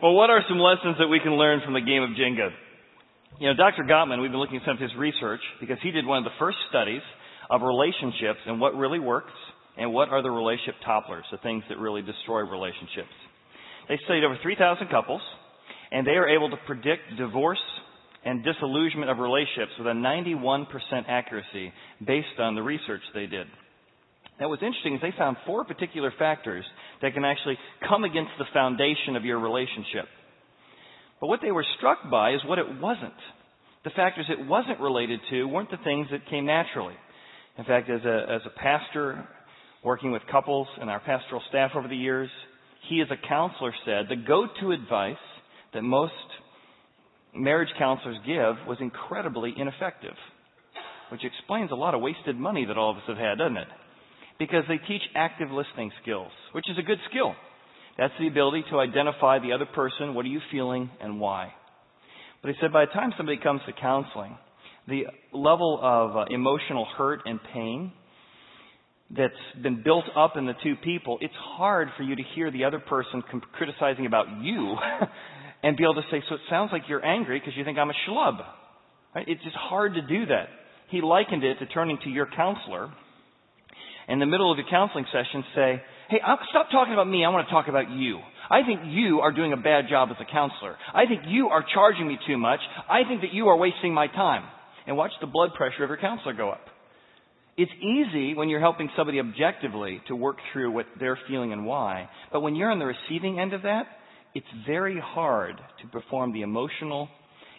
Well, what are some lessons that we can learn from the game of Jenga? You know, Dr. Gottman, we've been looking at some of his research because he did one of the first studies of relationships and what really works and what are the relationship topplers, the things that really destroy relationships. They studied over 3,000 couples and they are able to predict divorce and disillusionment of relationships with a 91% accuracy based on the research they did. Now what's interesting is they found four particular factors that can actually come against the foundation of your relationship. But what they were struck by is what it wasn't. The factors it wasn't related to weren't the things that came naturally. In fact, as a, as a pastor working with couples and our pastoral staff over the years, he as a counselor said the go-to advice that most marriage counselors give was incredibly ineffective, which explains a lot of wasted money that all of us have had, doesn't it? Because they teach active listening skills, which is a good skill. That's the ability to identify the other person, what are you feeling, and why. But he said by the time somebody comes to counseling, the level of uh, emotional hurt and pain that's been built up in the two people, it's hard for you to hear the other person criticizing about you and be able to say, so it sounds like you're angry because you think I'm a schlub. Right? It's just hard to do that. He likened it to turning to your counselor in the middle of your counseling session say, hey, stop talking about me. I want to talk about you. I think you are doing a bad job as a counselor. I think you are charging me too much. I think that you are wasting my time. And watch the blood pressure of your counselor go up. It's easy when you're helping somebody objectively to work through what they're feeling and why. But when you're on the receiving end of that, it's very hard to perform the emotional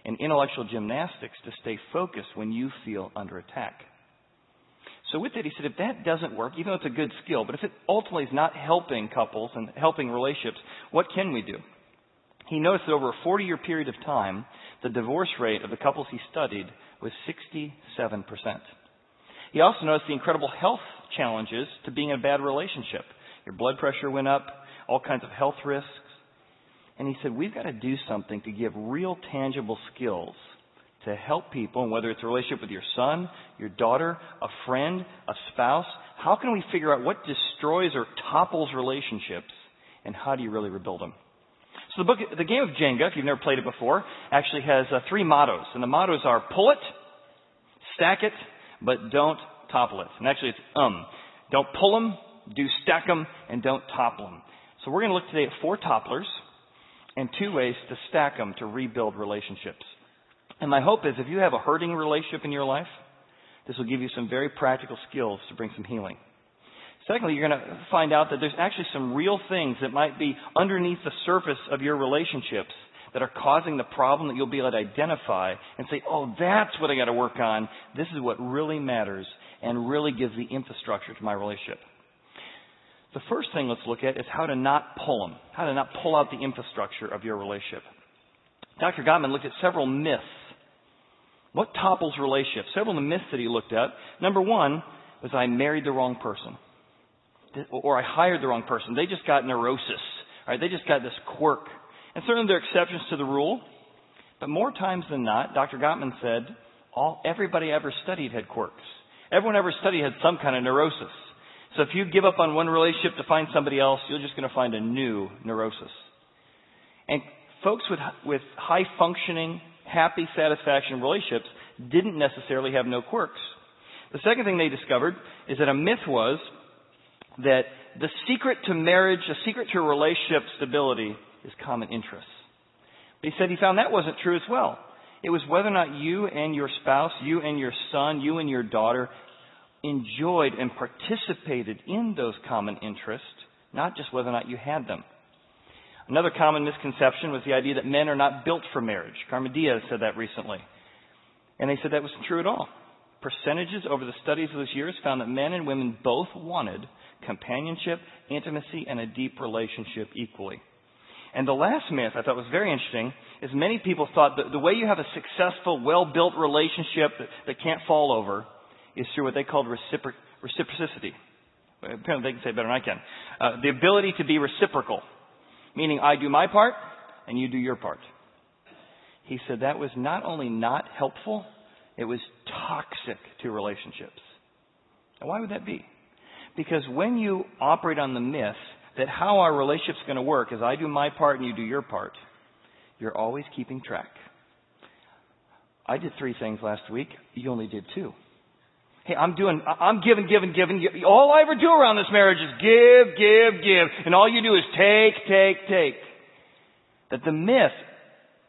and intellectual gymnastics to stay focused when you feel under attack. So with it, he said, if that doesn't work, even though it's a good skill, but if it ultimately is not helping couples and helping relationships, what can we do? He noticed that over a 40 year period of time, the divorce rate of the couples he studied was 67%. He also noticed the incredible health challenges to being in a bad relationship. Your blood pressure went up, all kinds of health risks. And he said, we've got to do something to give real tangible skills to help people, and whether it's a relationship with your son, your daughter, a friend, a spouse, how can we figure out what destroys or topples relationships, and how do you really rebuild them? So the book, the game of Jenga, if you've never played it before, actually has uh, three mottos, and the mottos are pull it, stack it, but don't topple it. And actually, it's um, don't pull them, do stack them, and don't topple them. So we're going to look today at four topplers and two ways to stack them to rebuild relationships. And my hope is if you have a hurting relationship in your life, this will give you some very practical skills to bring some healing. Secondly, you're going to find out that there's actually some real things that might be underneath the surface of your relationships that are causing the problem that you'll be able to identify and say, oh, that's what I got to work on. This is what really matters and really gives the infrastructure to my relationship. The first thing let's look at is how to not pull them, how to not pull out the infrastructure of your relationship. Dr. Gottman looked at several myths what topples relationships? Several of the myths that he looked at. Number one was I married the wrong person. Or I hired the wrong person. They just got neurosis. Right? They just got this quirk. And certainly there are exceptions to the rule. But more times than not, Dr. Gottman said, all, everybody ever studied had quirks. Everyone ever studied had some kind of neurosis. So if you give up on one relationship to find somebody else, you're just going to find a new neurosis. And folks with, with high functioning, happy, satisfaction relationships didn't necessarily have no quirks. The second thing they discovered is that a myth was that the secret to marriage, the secret to relationship stability is common interests. But he said he found that wasn't true as well. It was whether or not you and your spouse, you and your son, you and your daughter enjoyed and participated in those common interests, not just whether or not you had them. Another common misconception was the idea that men are not built for marriage. Cameron Diaz said that recently. And they said that wasn't true at all. Percentages over the studies of those years found that men and women both wanted companionship, intimacy, and a deep relationship equally. And the last myth I thought was very interesting is many people thought that the way you have a successful, well-built relationship that, that can't fall over is through what they called recipro- reciprocity. Apparently they can say better than I can. Uh, the ability to be reciprocal. Meaning I do my part and you do your part. He said that was not only not helpful, it was toxic to relationships. And why would that be? Because when you operate on the myth that how our relationship's going to work is I do my part and you do your part. You're always keeping track. I did three things last week. You only did two. Hey, I'm doing, I'm giving, giving, giving. All I ever do around this marriage is give, give, give. And all you do is take, take, take. That the myth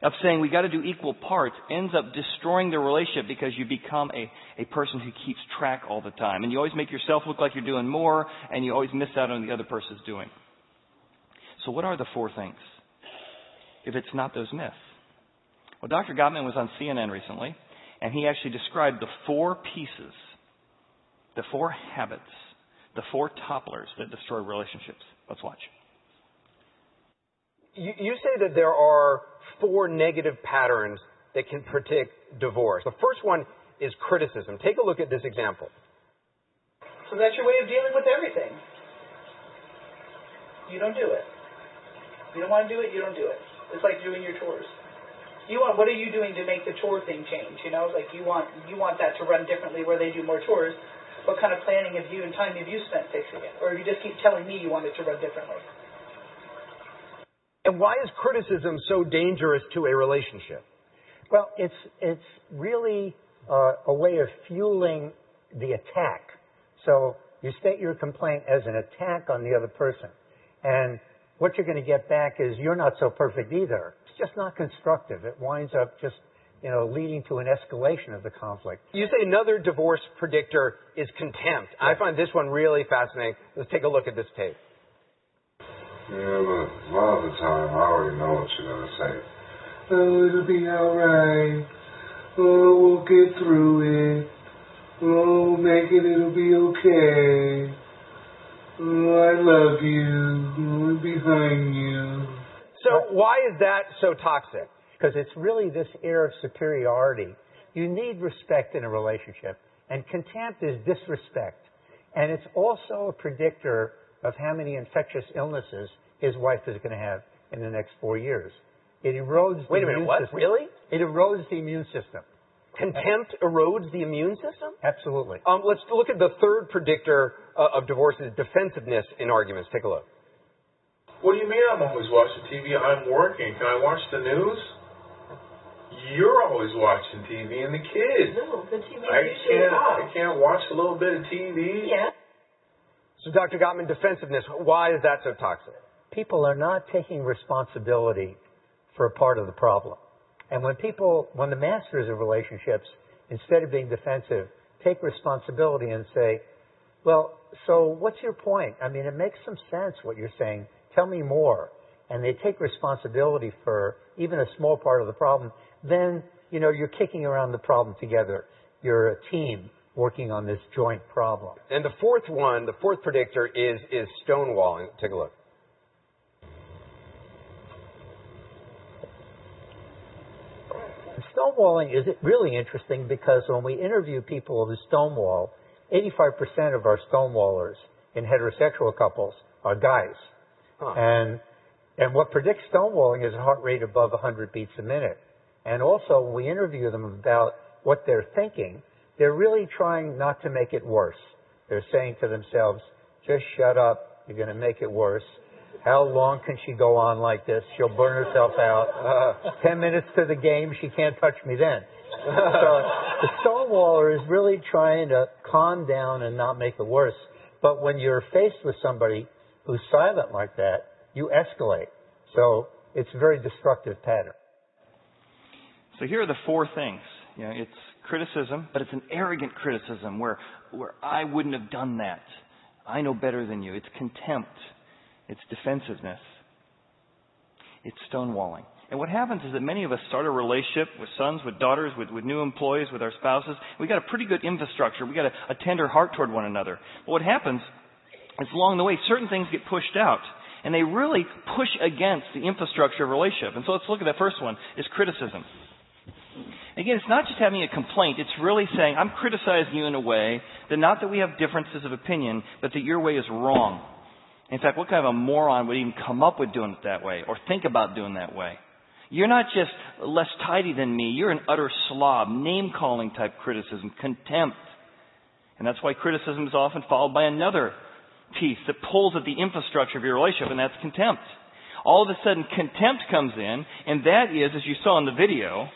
of saying we got to do equal parts ends up destroying the relationship because you become a, a person who keeps track all the time. And you always make yourself look like you're doing more and you always miss out on the other person's doing. So what are the four things? If it's not those myths. Well, Dr. Gottman was on CNN recently and he actually described the four pieces, the four habits, the four topplers that destroy relationships. Let's watch. You, you say that there are four negative patterns that can predict divorce. The first one is criticism. Take a look at this example. So that's your way of dealing with everything. You don't do it. You don't want to do it, you don't do it. It's like doing your chores. You want what are you doing to make the chore thing change? You know, like you want you want that to run differently where they do more chores. What kind of planning have you and time have you spent fixing it? Or you just keep telling me you want it to run differently? And why is criticism so dangerous to a relationship? Well, it's it's really uh, a way of fueling the attack. So you state your complaint as an attack on the other person, and what you're going to get back is you're not so perfect either. It's just not constructive. It winds up just you know leading to an escalation of the conflict. You say another divorce predictor is contempt. I find this one really fascinating. Let's take a look at this tape. Yeah, but a lot of the time I already know what you're gonna say. Oh, it'll be alright. Oh, we'll get through it. Oh, we'll make it, it'll be okay. Oh, I love you. I'm behind you. So why is that so toxic? Because it's really this air of superiority. You need respect in a relationship, and contempt is disrespect. And it's also a predictor of how many infectious illnesses his wife is going to have in the next four years. It erodes the Wait the a minute, immune what? system. Really? It erodes the immune system. Contempt erodes the immune system? Absolutely. Um, let's look at the third predictor uh, of divorce is defensiveness in arguments. Take a look. What do you mean I'm always watching TV? I'm working. Can I watch the news? You're always watching TV and the kids. No, the TV I can't. I can't watch a little bit of TV. Yeah. So, Dr. Gottman, defensiveness, why is that so toxic? People are not taking responsibility for a part of the problem. And when people, when the masters of relationships, instead of being defensive, take responsibility and say, well, so what's your point? I mean, it makes some sense what you're saying. Tell me more. And they take responsibility for even a small part of the problem. Then, you know, you're kicking around the problem together. You're a team working on this joint problem. And the fourth one, the fourth predictor is is stonewalling. Take a look. Stonewalling is really interesting because when we interview people who stonewall, 85% of our stonewallers in heterosexual couples are guys. Huh. And and what predicts stonewalling is a heart rate above 100 beats a minute. And also, we interview them about what they're thinking, they're really trying not to make it worse. They're saying to themselves, just shut up. You're going to make it worse. How long can she go on like this? She'll burn herself out. Uh, Ten minutes to the game, she can't touch me then. so the stonewaller is really trying to calm down and not make it worse. But when you're faced with somebody who's silent like that, you escalate. So it's a very destructive pattern. So here are the four things. You know, it's criticism, but it's an arrogant criticism where, where I wouldn't have done that. I know better than you. It's contempt. It's defensiveness. It's stonewalling. And what happens is that many of us start a relationship with sons, with daughters, with, with new employees, with our spouses. We got a pretty good infrastructure. We got a, a tender heart toward one another. But what happens is along the way, certain things get pushed out. And they really push against the infrastructure of relationship. And so let's look at that first one, is criticism. Again, it's not just having a complaint. It's really saying, I'm criticizing you in a way that not that we have differences of opinion, but that your way is wrong. In fact, what kind of a moron would even come up with doing it that way or think about doing that way? You're not just less tidy than me. You're an utter slob, name calling type criticism, contempt. And that's why criticism is often followed by another piece that pulls at the infrastructure of your relationship, and that's contempt. All of a sudden, contempt comes in, and that is, as you saw in the video,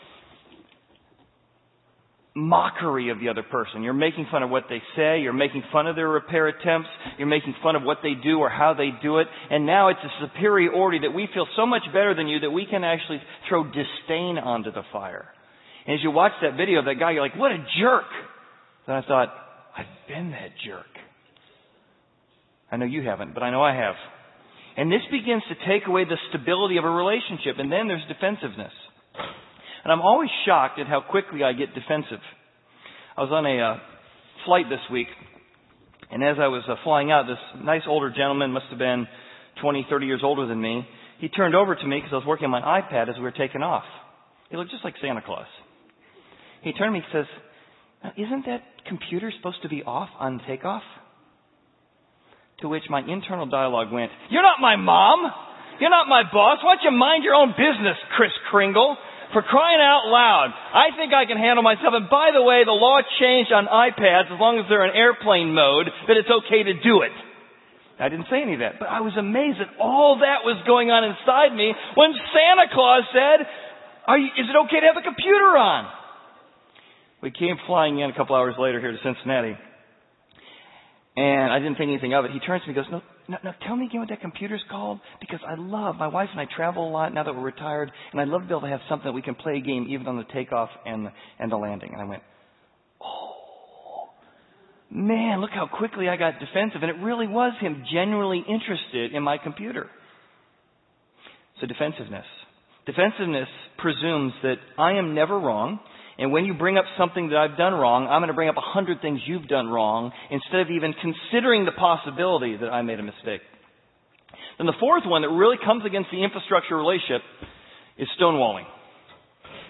mockery of the other person. You're making fun of what they say. You're making fun of their repair attempts. You're making fun of what they do or how they do it. And now it's a superiority that we feel so much better than you that we can actually throw disdain onto the fire. And as you watch that video of that guy, you're like, what a jerk. Then I thought, I've been that jerk. I know you haven't, but I know I have. And this begins to take away the stability of a relationship. And then there's defensiveness. And I'm always shocked at how quickly I get defensive. I was on a uh, flight this week, and as I was uh, flying out, this nice older gentleman, must have been 20, 30 years older than me, he turned over to me because I was working on my iPad as we were taking off. He looked just like Santa Claus. He turned to me and says, Isn't that computer supposed to be off on takeoff? To which my internal dialogue went, You're not my mom! You're not my boss. Why don't you mind your own business, Kris Kringle? For crying out loud, I think I can handle myself. And by the way, the law changed on iPads as long as they're in airplane mode that it's okay to do it. I didn't say any of that, but I was amazed that all that was going on inside me when Santa Claus said, you, is it okay to have the computer on? We came flying in a couple hours later here to Cincinnati. And I didn't think anything of it. He turns to me and goes, no, no, no, tell me again what that computer's called because I love, my wife and I travel a lot now that we're retired and I'd love to be able to have something that we can play a game even on the takeoff and and the landing. And I went, oh, man, look how quickly I got defensive. And it really was him genuinely interested in my computer. So defensiveness. Defensiveness presumes that I am never wrong and when you bring up something that I've done wrong, I'm going to bring up a hundred things you've done wrong instead of even considering the possibility that I made a mistake. Then the fourth one that really comes against the infrastructure relationship is stonewalling.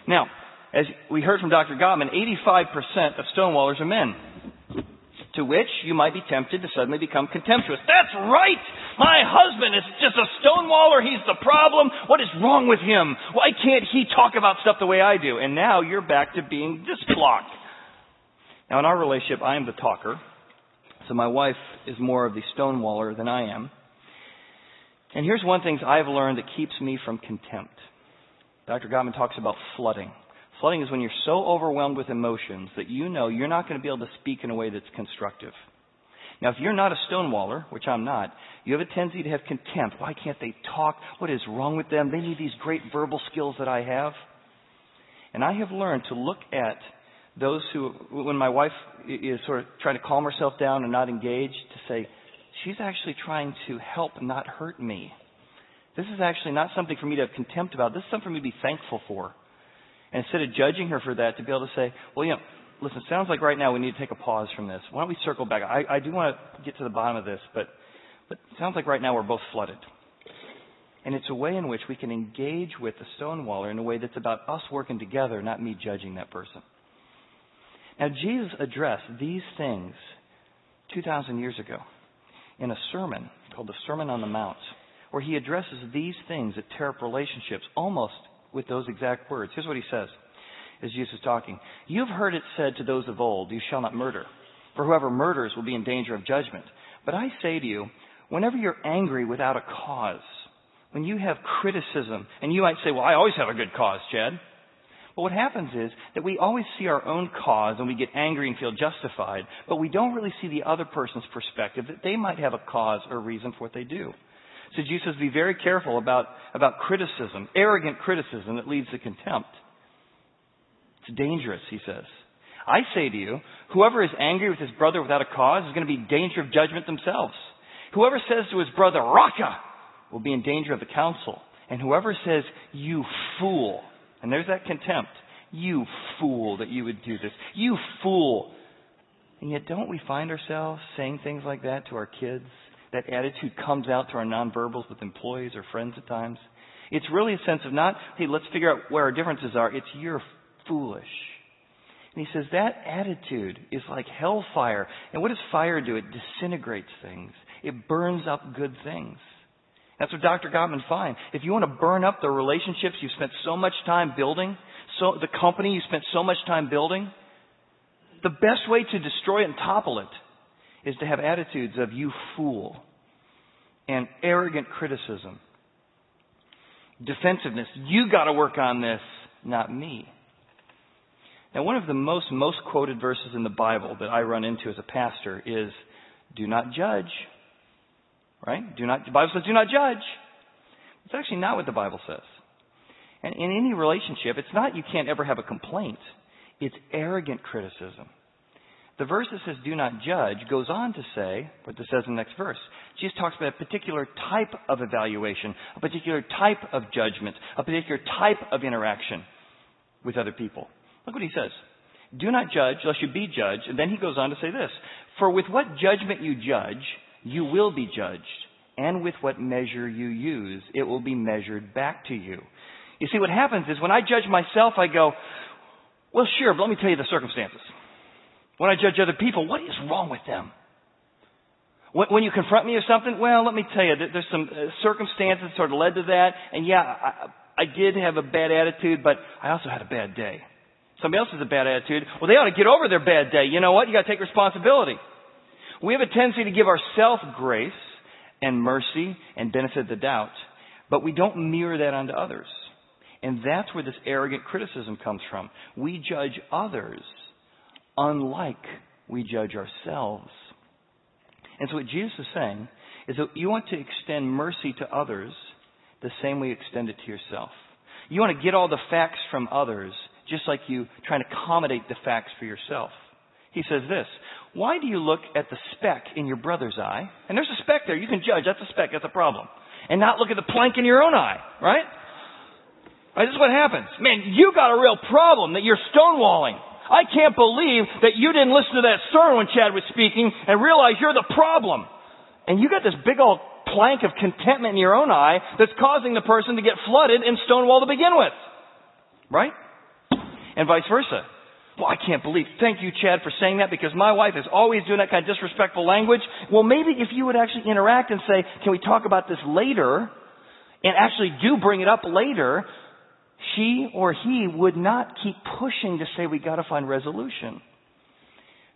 Now, as we heard from Dr. Gottman, 85% of stonewallers are men to which you might be tempted to suddenly become contemptuous. That's right! My husband is just a stonewaller. He's the problem. What is wrong with him? Why can't he talk about stuff the way I do? And now you're back to being disblocked. Now in our relationship, I am the talker. So my wife is more of the stonewaller than I am. And here's one thing I've learned that keeps me from contempt. Dr. Gottman talks about flooding. Flooding is when you're so overwhelmed with emotions that you know you're not going to be able to speak in a way that's constructive. Now, if you're not a stonewaller, which I'm not, you have a tendency to have contempt. Why can't they talk? What is wrong with them? They need these great verbal skills that I have. And I have learned to look at those who, when my wife is sort of trying to calm herself down and not engage, to say, she's actually trying to help, not hurt me. This is actually not something for me to have contempt about. This is something for me to be thankful for. Instead of judging her for that, to be able to say, well, you know, listen, it sounds like right now we need to take a pause from this. Why don't we circle back? I, I do want to get to the bottom of this, but, but it sounds like right now we're both flooded. And it's a way in which we can engage with the stonewaller in a way that's about us working together, not me judging that person. Now, Jesus addressed these things 2,000 years ago in a sermon called the Sermon on the Mount, where he addresses these things that tear up relationships almost with those exact words. Here's what he says as Jesus is talking. You've heard it said to those of old, You shall not murder, for whoever murders will be in danger of judgment. But I say to you, whenever you're angry without a cause, when you have criticism, and you might say, Well, I always have a good cause, Chad. But what happens is that we always see our own cause and we get angry and feel justified, but we don't really see the other person's perspective that they might have a cause or reason for what they do. Jesus says, be very careful about, about criticism, arrogant criticism that leads to contempt. It's dangerous, he says. I say to you, whoever is angry with his brother without a cause is going to be in danger of judgment themselves. Whoever says to his brother, Raca, will be in danger of the council. And whoever says, you fool, and there's that contempt, you fool that you would do this, you fool. And yet don't we find ourselves saying things like that to our kids? That attitude comes out to our nonverbals with employees or friends at times. It's really a sense of not, hey, let's figure out where our differences are. It's you're foolish. And he says that attitude is like hellfire. And what does fire do? It disintegrates things. It burns up good things. That's what Dr. Gottman finds. If you want to burn up the relationships you spent so much time building, so the company you spent so much time building, the best way to destroy it and topple it is to have attitudes of you fool and arrogant criticism. Defensiveness. You gotta work on this, not me. Now, one of the most, most quoted verses in the Bible that I run into as a pastor is, do not judge. Right? Do not, the Bible says do not judge. It's actually not what the Bible says. And in any relationship, it's not you can't ever have a complaint. It's arrogant criticism. The verse that says do not judge goes on to say what this says in the next verse. Jesus talks about a particular type of evaluation, a particular type of judgment, a particular type of interaction with other people. Look what he says. Do not judge, lest you be judged. And then he goes on to say this. For with what judgment you judge, you will be judged. And with what measure you use, it will be measured back to you. You see, what happens is when I judge myself, I go, well, sure, but let me tell you the circumstances. When I judge other people, what is wrong with them? When you confront me with something, well, let me tell you, there's some uh, circumstances sort of led to that, and yeah, I, I did have a bad attitude, but I also had a bad day. Somebody else has a bad attitude. Well, they ought to get over their bad day. You know what? You got to take responsibility. We have a tendency to give ourselves grace and mercy and benefit of the doubt, but we don't mirror that onto others. And that's where this arrogant criticism comes from. We judge others unlike we judge ourselves. And so what Jesus is saying is that you want to extend mercy to others the same way you extend it to yourself. You want to get all the facts from others just like you try and accommodate the facts for yourself. He says this, why do you look at the speck in your brother's eye? And there's a speck there. You can judge. That's a speck. That's a problem. And not look at the plank in your own eye, right? right? This is what happens. Man, you got a real problem that you're stonewalling. I can't believe that you didn't listen to that sermon when Chad was speaking and realize you're the problem. And you got this big old plank of contentment in your own eye that's causing the person to get flooded and stonewall to begin with. Right? and vice versa. Well, I can't believe. Thank you, Chad, for saying that because my wife is always doing that kind of disrespectful language. Well, maybe if you would actually interact and say, can we talk about this later? And actually do bring it up later, she or he would not keep pushing to say we got to find resolution.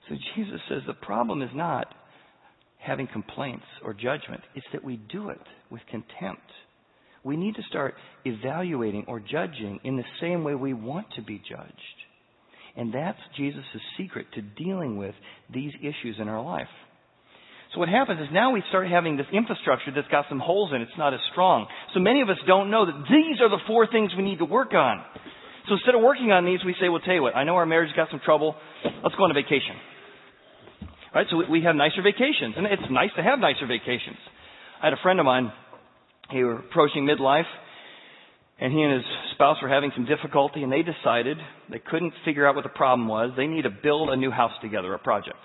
So Jesus says the problem is not having complaints or judgment. It's that we do it with contempt. We need to start evaluating or judging in the same way we want to be judged. And that's Jesus' secret to dealing with these issues in our life. So what happens is now we start having this infrastructure that's got some holes in it. It's not as strong. So many of us don't know that these are the four things we need to work on. So instead of working on these, we say, well, tell you what, I know our marriage has got some trouble. Let's go on a vacation. Right? So we have nicer vacations. And it's nice to have nicer vacations. I had a friend of mine he were approaching midlife, and he and his spouse were having some difficulty, and they decided they couldn't figure out what the problem was. They need to build a new house together, a project.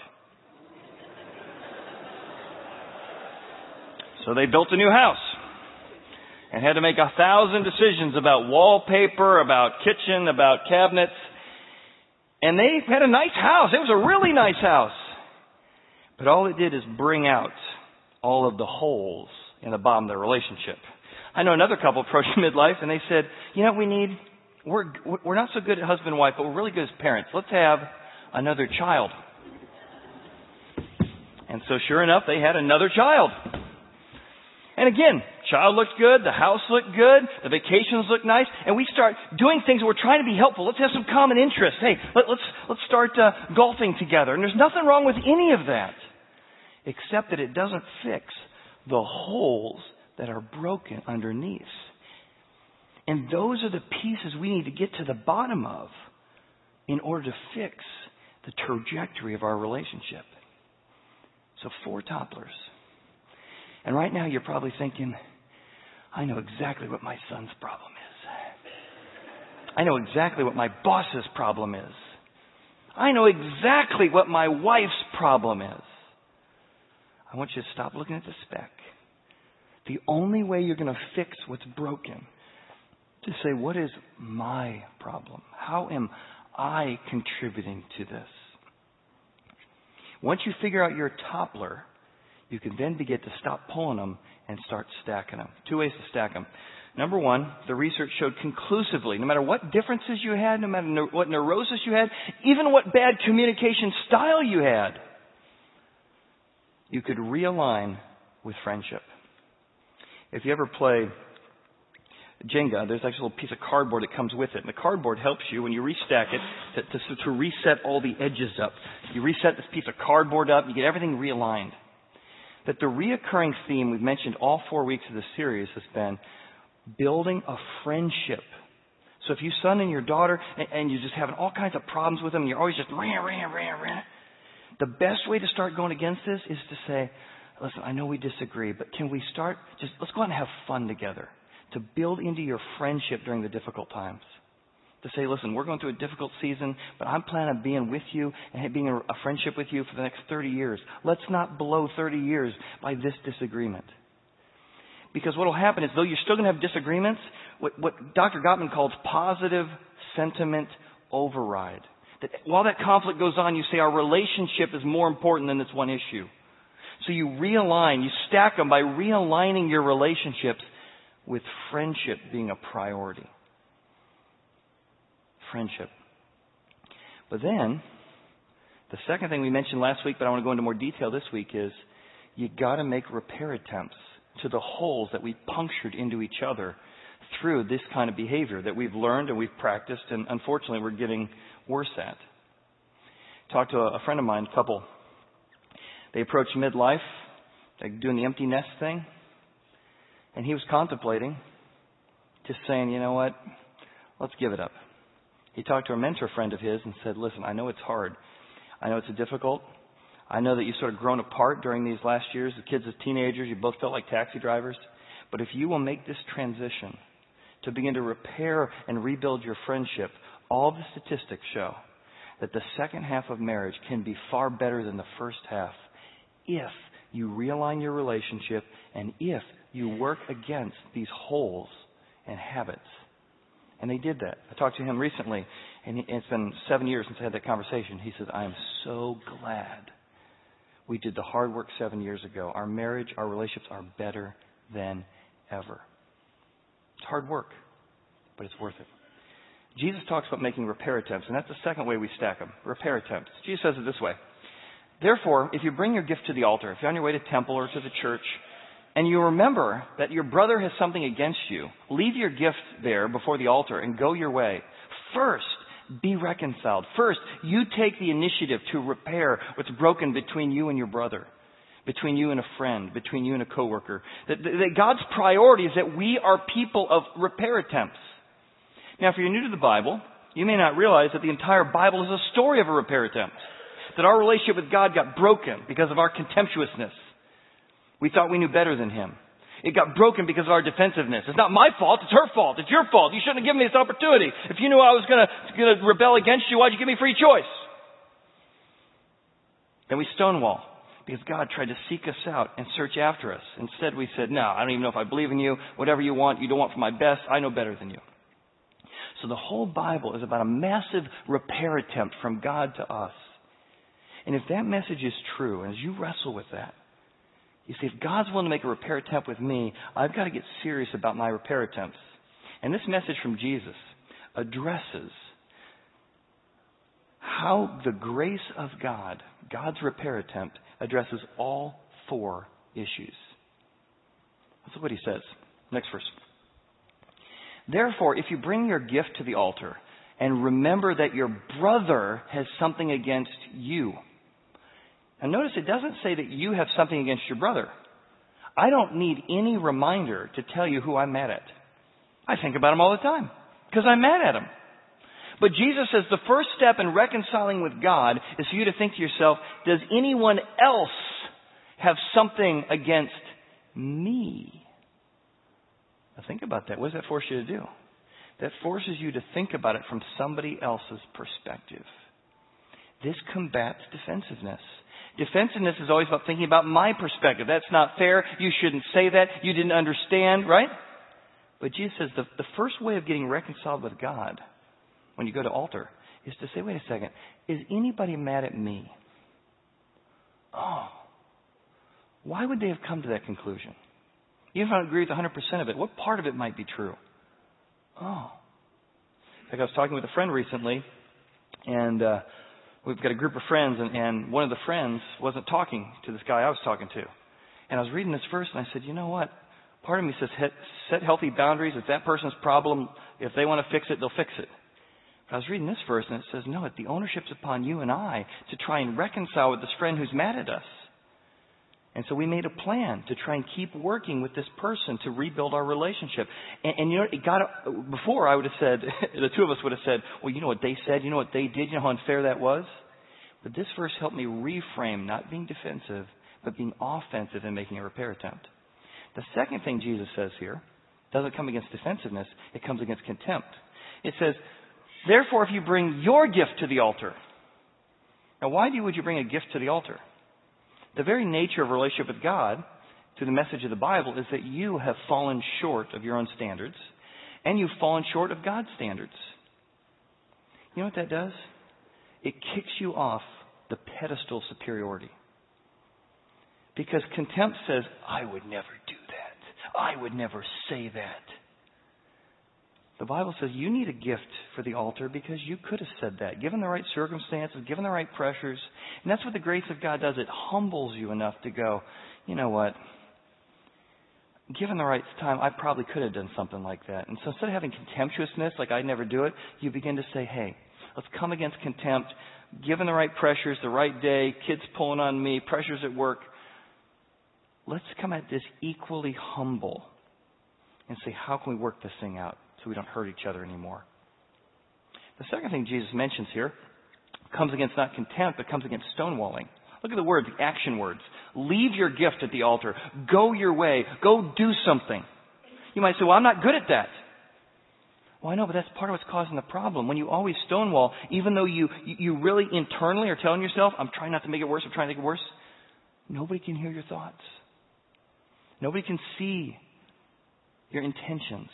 So they built a new house and had to make a thousand decisions about wallpaper, about kitchen, about cabinets. And they had a nice house. It was a really nice house. But all it did is bring out all of the holes in the bottom of their relationship. I know another couple approached midlife and they said, you know we need? We're, we're not so good at husband and wife, but we're really good as parents. Let's have another child. And so sure enough, they had another child. And again, child looked good, the house looked good, the vacations looked nice, and we start doing things we're trying to be helpful. Let's have some common interests. Hey, let, us let's, let's start uh, golfing together. And there's nothing wrong with any of that, except that it doesn't fix the holes that are broken underneath. And those are the pieces we need to get to the bottom of in order to fix the trajectory of our relationship. So, four topplers. And right now, you're probably thinking, I know exactly what my son's problem is. I know exactly what my boss's problem is. I know exactly what my wife's problem is. I want you to stop looking at the speck. The only way you're going to fix what's broken is to say, what is my problem? How am I contributing to this? Once you figure out your toppler, you can then begin to stop pulling them and start stacking them. Two ways to stack them. Number one, the research showed conclusively, no matter what differences you had, no matter what neurosis you had, even what bad communication style you had, you could realign with friendship. If you ever play Jenga, there's actually a little piece of cardboard that comes with it. And the cardboard helps you when you restack it to, to, to reset all the edges up. You reset this piece of cardboard up, you get everything realigned. That the reoccurring theme we've mentioned all four weeks of the series has been building a friendship. So if you son and your daughter and, and you're just having all kinds of problems with them, and you're always just rah, rah, rah, rah, the best way to start going against this is to say, listen, I know we disagree, but can we start just, let's go out and have fun together to build into your friendship during the difficult times. To say, listen, we're going through a difficult season, but I'm planning on being with you and being a, friendship with you for the next 30 years. Let's not blow 30 years by this disagreement. Because what will happen is, though you're still going to have disagreements, what, what Dr. Gottman calls positive sentiment override. That while that conflict goes on, you say our relationship is more important than this one issue. So you realign, you stack them by realigning your relationships with friendship being a priority. Friendship. But then, the second thing we mentioned last week, but I want to go into more detail this week, is you got to make repair attempts to the holes that we punctured into each other through this kind of behavior that we've learned and we've practiced, and unfortunately we're getting worse at. Talked to a friend of mine, a couple. They approached midlife, like doing the empty nest thing. And he was contemplating just saying, you know what? Let's give it up. He talked to a mentor friend of his and said, listen, I know it's hard. I know it's difficult. I know that you've sort of grown apart during these last years. The kids as teenagers, you both felt like taxi drivers. But if you will make this transition to begin to repair and rebuild your friendship, all the statistics show that the second half of marriage can be far better than the first half if you realign your relationship and if you work against these holes and habits. And they did that. I talked to him recently, and it's been seven years since I had that conversation. He says, I am so glad we did the hard work seven years ago. Our marriage, our relationships are better than ever. It's hard work, but it's worth it. Jesus talks about making repair attempts, and that's the second way we stack them repair attempts. Jesus says it this way Therefore, if you bring your gift to the altar, if you're on your way to temple or to the church, and you remember that your brother has something against you, leave your gift there before the altar and go your way. First, be reconciled. First, you take the initiative to repair what's broken between you and your brother, between you and a friend, between you and a coworker. That, that God's priority is that we are people of repair attempts. Now, if you're new to the Bible, you may not realize that the entire Bible is a story of a repair attempt. That our relationship with God got broken because of our contemptuousness we thought we knew better than him. It got broken because of our defensiveness. It's not my fault. It's her fault. It's your fault. You shouldn't have given me this opportunity. If you knew I was going to rebel against you, why'd you give me free choice? Then we stonewall because God tried to seek us out and search after us. Instead, we said, No, I don't even know if I believe in you. Whatever you want, you don't want for my best. I know better than you. So the whole Bible is about a massive repair attempt from God to us. And if that message is true, and as you wrestle with that, you see, if God's willing to make a repair attempt with me, I've got to get serious about my repair attempts. And this message from Jesus addresses how the grace of God, God's repair attempt, addresses all four issues. Let's what he says. Next verse. Therefore, if you bring your gift to the altar and remember that your brother has something against you, and notice it doesn't say that you have something against your brother. I don't need any reminder to tell you who I'm mad at. I think about him all the time because I'm mad at him. But Jesus says the first step in reconciling with God is for you to think to yourself, does anyone else have something against me? Now think about that. What does that force you to do? That forces you to think about it from somebody else's perspective. This combats defensiveness. Defensiveness is always about thinking about my perspective. That's not fair. You shouldn't say that. You didn't understand, right? But Jesus says the, the first way of getting reconciled with God when you go to altar is to say, wait a second, is anybody mad at me? Oh, why would they have come to that conclusion? Even if I don't agree with 100% of it, what part of it might be true? Oh. Fact, I was talking with a friend recently, and uh, we've got a group of friends, and, and one of the friends wasn't talking to this guy I was talking to. And I was reading this verse, and I said, you know what? Part of me says, set healthy boundaries. If that person's problem, if they want to fix it, they'll fix it. But I was reading this verse, and it says, no, it, the ownership's upon you and I to try and reconcile with this friend who's mad at us. And so we made a plan to try and keep working with this person to rebuild our relationship. And, and you know, it got before I would have said the two of us would have said, "Well, you know what they said, you know what they did, you know how unfair that was." But this verse helped me reframe not being defensive, but being offensive and making a repair attempt. The second thing Jesus says here doesn't come against defensiveness; it comes against contempt. It says, "Therefore, if you bring your gift to the altar." Now, why do you, would you bring a gift to the altar? The very nature of relationship with God, through the message of the Bible, is that you have fallen short of your own standards, and you've fallen short of God's standards. You know what that does? It kicks you off the pedestal superiority. Because contempt says, I would never do that. I would never say that. The Bible says you need a gift for the altar because you could have said that, given the right circumstances, given the right pressures. And that's what the grace of God does. It humbles you enough to go, you know what? Given the right time, I probably could have done something like that. And so instead of having contemptuousness, like I never do it, you begin to say, hey, let's come against contempt. Given the right pressures, the right day, kids pulling on me, pressures at work, let's come at this equally humble and say, how can we work this thing out? So we don't hurt each other anymore. The second thing Jesus mentions here comes against not contempt, but comes against stonewalling. Look at the words, the action words. Leave your gift at the altar. Go your way. Go do something. You might say, well, I'm not good at that. Well, I know, but that's part of what's causing the problem. When you always stonewall, even though you, you really internally are telling yourself, I'm trying not to make it worse, I'm trying to make it worse, nobody can hear your thoughts. Nobody can see your intentions.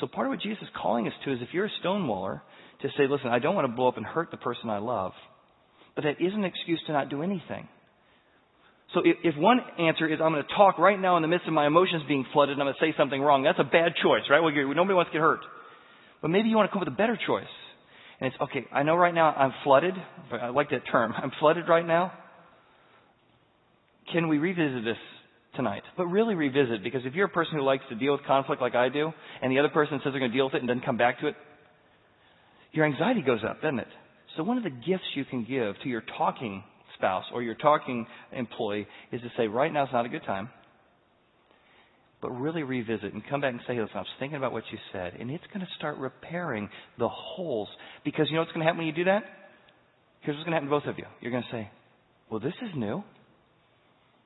So part of what Jesus is calling us to is if you're a stonewaller, to say, listen, I don't want to blow up and hurt the person I love. But that is an excuse to not do anything. So if, if one answer is I'm going to talk right now in the midst of my emotions being flooded and I'm going to say something wrong, that's a bad choice, right? Well, nobody wants to get hurt. But maybe you want to come up with a better choice. And it's, okay, I know right now I'm flooded. I like that term. I'm flooded right now. Can we revisit this tonight. But really revisit, because if you're a person who likes to deal with conflict like I do, and the other person says they're going to deal with it and doesn't come back to it, your anxiety goes up, doesn't it? So one of the gifts you can give to your talking spouse or your talking employee is to say, right now is not a good time. But really revisit and come back and say, listen, I was thinking about what you said. And it's going to start repairing the holes. Because you know what's going to happen when you do that? Here's what's going to happen to both of you. You're going to say, well, this is new.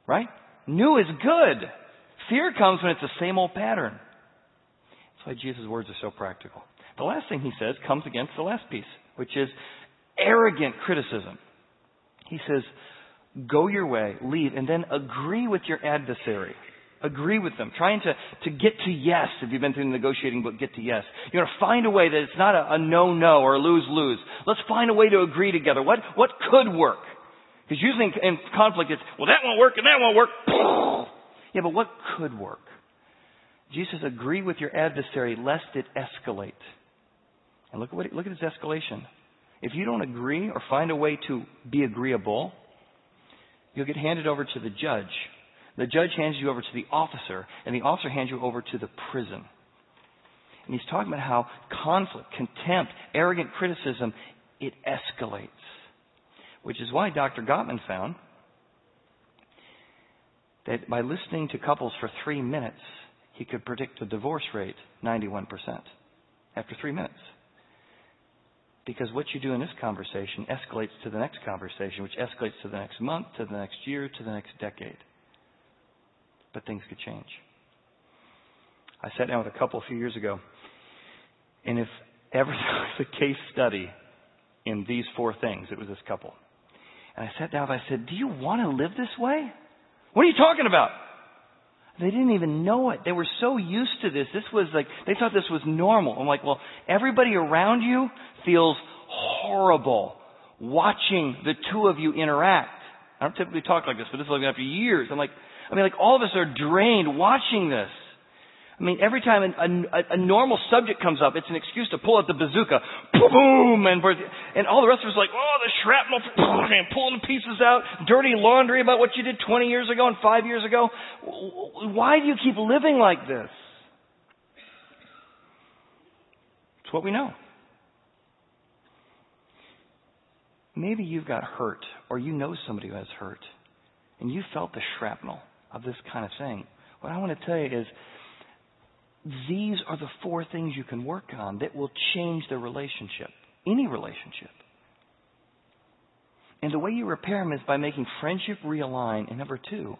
Right? New is good. Fear comes when it's the same old pattern. That's why Jesus' words are so practical. The last thing he says comes against the last piece, which is arrogant criticism. He says, go your way, leave, and then agree with your adversary. Agree with them. Trying to, to get to yes, if you've been through the negotiating book, get to yes. You're going to find a way that it's not a, a no-no or a lose-lose. Let's find a way to agree together. What, what could work? Because usually in conflict it's, well, that won't work and that won't work. Yeah, but what could work? Jesus, agree with your adversary lest it escalate. And look at what, look at his escalation. If you don't agree or find a way to be agreeable, you'll get handed over to the judge. The judge hands you over to the officer, and the officer hands you over to the prison. And he's talking about how conflict, contempt, arrogant criticism, it escalates. Which is why Dr. Gottman found that by listening to couples for three minutes, he could predict the divorce rate 91% after three minutes. Because what you do in this conversation escalates to the next conversation, which escalates to the next month, to the next year, to the next decade. But things could change. I sat down with a couple a few years ago, and if ever there was a case study in these four things, it was this couple. And I sat down and I said, Do you want to live this way? What are you talking about? They didn't even know it. They were so used to this. This was like, they thought this was normal. I'm like, well, everybody around you feels horrible watching the two of you interact. I don't typically talk like this, but this is like after years. I'm like, I mean, like all of us are drained watching this. I mean, every time a, a, a, normal subject comes up, it's an excuse to pull out the bazooka, boom, and and all the rest of us like, oh, the shrapnel, and pulling the pieces out, dirty laundry about what you did 20 years ago and five years ago. Why do you keep living like this? It's what we know. Maybe you've got hurt, or you know somebody who has hurt, and you felt the shrapnel of this kind of thing. What I want to tell you is these are the four things you can work on that will change the relationship, any relationship. And the way you repair them is by making friendship realign. And number two,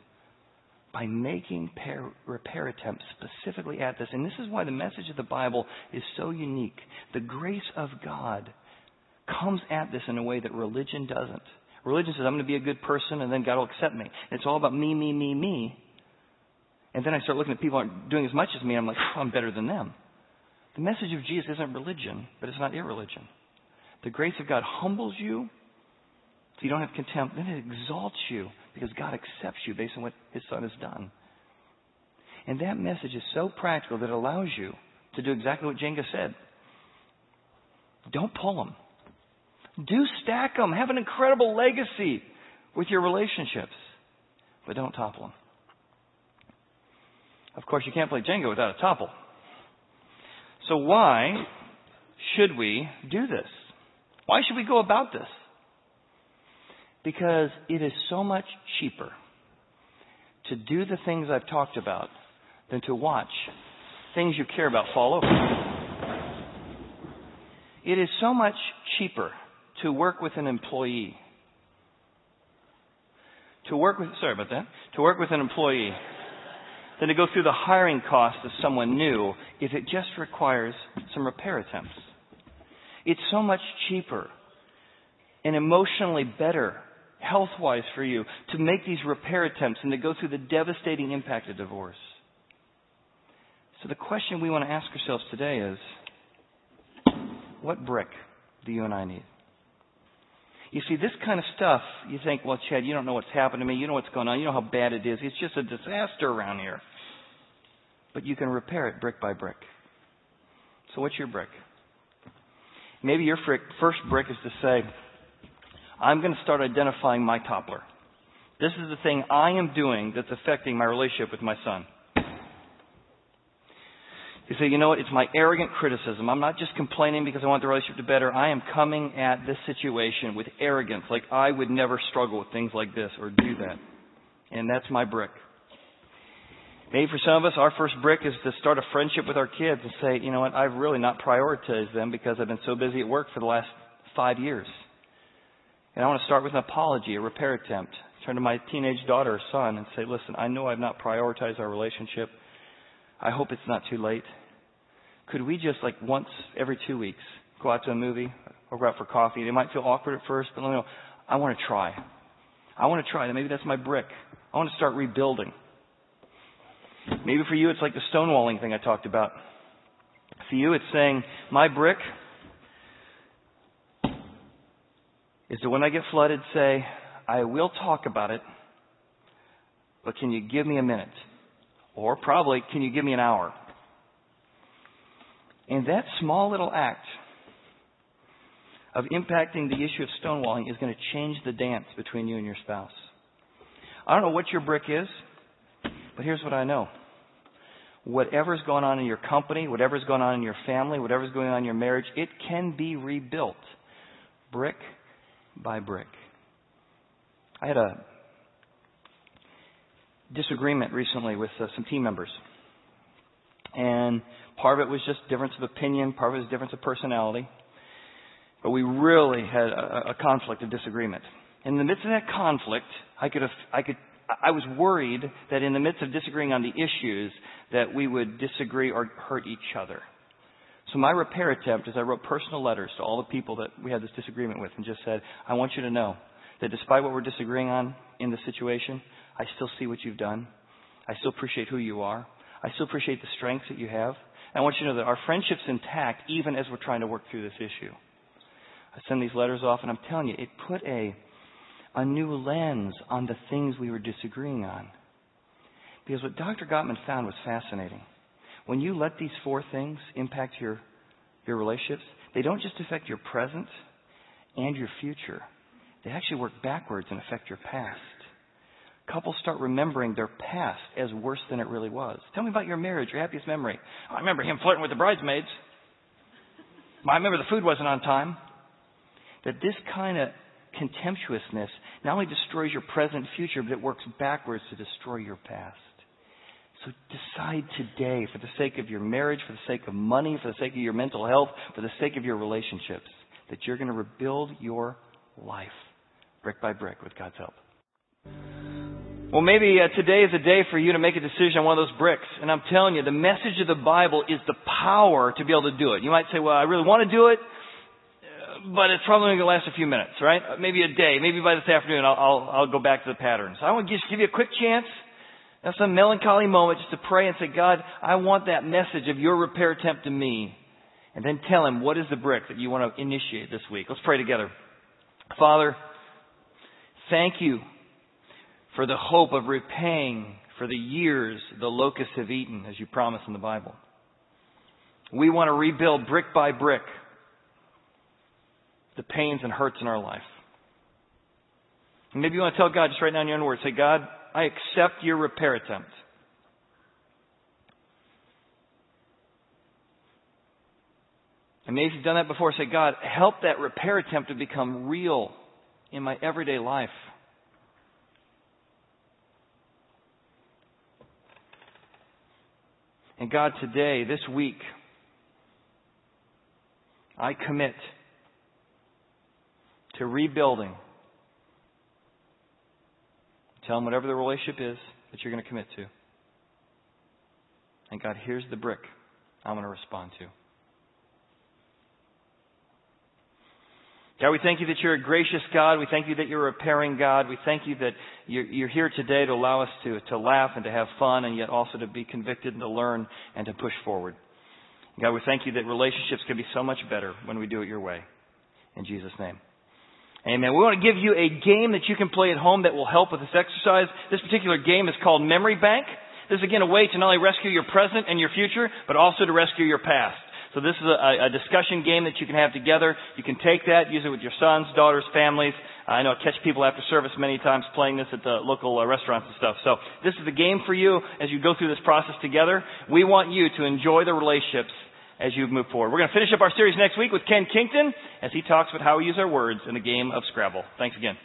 by making pair, repair attempts specifically at this. And this is why the message of the Bible is so unique. The grace of God comes at this in a way that religion doesn't. Religion says, I'm going to be a good person and then God will accept me. It's all about me, me, me, me. And then I start looking at people aren't doing as much as me, and I'm like, oh, I'm better than them. The message of Jesus isn't religion, but it's not irreligion. The grace of God humbles you so you don't have contempt. Then it exalts you because God accepts you based on what His Son has done. And that message is so practical that it allows you to do exactly what Jenga said. Don't pull them. Do stack them. Have an incredible legacy with your relationships. But don't topple them. Of course, you can't play Jenga without a topple. So why should we do this? Why should we go about this? Because it is so much cheaper to do the things I've talked about than to watch things you care about fall over. It is so much cheaper to work with an employee. To work with, sorry about that, to work with an employee than to go through the hiring cost of someone new if it just requires some repair attempts. It's so much cheaper and emotionally better, health wise for you, to make these repair attempts and to go through the devastating impact of divorce. So the question we want to ask ourselves today is what brick do you and I need? You see, this kind of stuff, you think, well, Chad, you don't know what's happened to me. You know what's going on. You know how bad it is. It's just a disaster around here. But you can repair it brick by brick. So what's your brick? Maybe your first brick is to say, I'm going to start identifying my toppler. This is the thing I am doing that's affecting my relationship with my son. You say, you know what? It's my arrogant criticism. I'm not just complaining because I want the relationship to better. I am coming at this situation with arrogance, like I would never struggle with things like this or do that. And that's my brick. Maybe for some of us, our first brick is to start a friendship with our kids and say, you know what? I've really not prioritized them because I've been so busy at work for the last five years. And I want to start with an apology, a repair attempt. Turn to my teenage daughter or son and say, listen, I know I've not prioritized our relationship. I hope it's not too late. Could we just like once every two weeks go out to a movie or go out for coffee? It might feel awkward at first, but let me know. I want to try. I want to try. Maybe that's my brick. I want to start rebuilding. Maybe for you it's like the stonewalling thing I talked about. For you it's saying, my brick is to when I get flooded say, I will talk about it, but can you give me a minute? Or probably, can you give me an hour? And that small little act of impacting the issue of stonewalling is going to change the dance between you and your spouse. I don't know what your brick is, but here's what I know. Whatever's going on in your company, whatever's going on in your family, whatever's going on in your marriage, it can be rebuilt brick by brick. I had a disagreement recently with uh, some team members. And part of it was just difference of opinion, part of it was difference of personality. But we really had a, a conflict, a disagreement. In the midst of that conflict, I could have, I could, I was worried that in the midst of disagreeing on the issues, that we would disagree or hurt each other. So my repair attempt is I wrote personal letters to all the people that we had this disagreement with and just said, I want you to know that despite what we're disagreeing on in the situation, I still see what you've done. I still appreciate who you are. I still appreciate the strengths that you have. And I want you to know that our friendship's intact even as we're trying to work through this issue. I send these letters off and I'm telling you, it put a, a new lens on the things we were disagreeing on. Because what Dr. Gottman found was fascinating. When you let these four things impact your, your relationships, they don't just affect your present and your future. They actually work backwards and affect your past. Couples start remembering their past as worse than it really was. Tell me about your marriage, your happiest memory. I remember him flirting with the bridesmaids. I remember the food wasn't on time. That this kind of contemptuousness not only destroys your present future, but it works backwards to destroy your past. So decide today, for the sake of your marriage, for the sake of money, for the sake of your mental health, for the sake of your relationships, that you're going to rebuild your life brick by brick with God's help. Well, maybe uh, today is a day for you to make a decision on one of those bricks. And I'm telling you, the message of the Bible is the power to be able to do it. You might say, well, I really want to do it, but it's probably going to last a few minutes, right? Uh, maybe a day. Maybe by this afternoon I'll, I'll, I'll go back to the patterns. I want to just give you a quick chance have some melancholy moment just to pray and say, God, I want that message of your repair attempt to me. And then tell him what is the brick that you want to initiate this week. Let's pray together. Father, thank you for the hope of repaying for the years the locusts have eaten, as you promise in the Bible. We want to rebuild brick by brick the pains and hurts in our life. And maybe you want to tell God just right now in your own words, say, God, I accept your repair attempt. And maybe you've done that before, say, God, help that repair attempt to become real in my everyday life. And God, today, this week, I commit to rebuilding Tell them whatever the relationship is that you're going to commit to. And God, here's the brick I'm going to respond to. God, we thank you that you're a gracious God. We thank you that you're a repairing God. We thank you that you're, you're, here today to allow us to, to laugh and to have fun and yet also to be convicted and to learn and to push forward. God, we thank you that relationships can be so much better when we do it your way. In Jesus' name. Amen. We want to give you a game that you can play at home that will help with this exercise. This particular game is called Memory Bank. This is again a way to not only rescue your present and your future, but also to rescue your past. So this is a, a discussion game that you can have together. You can take that, use it with your sons, daughters, families. I know I catch people after service many times playing this at the local uh, restaurants and stuff. So this is the game for you as you go through this process together. We want you to enjoy the relationships as you move forward. We're going to finish up our series next week with Ken Kington as he talks about how we use our words in the game of Scrabble. Thanks again.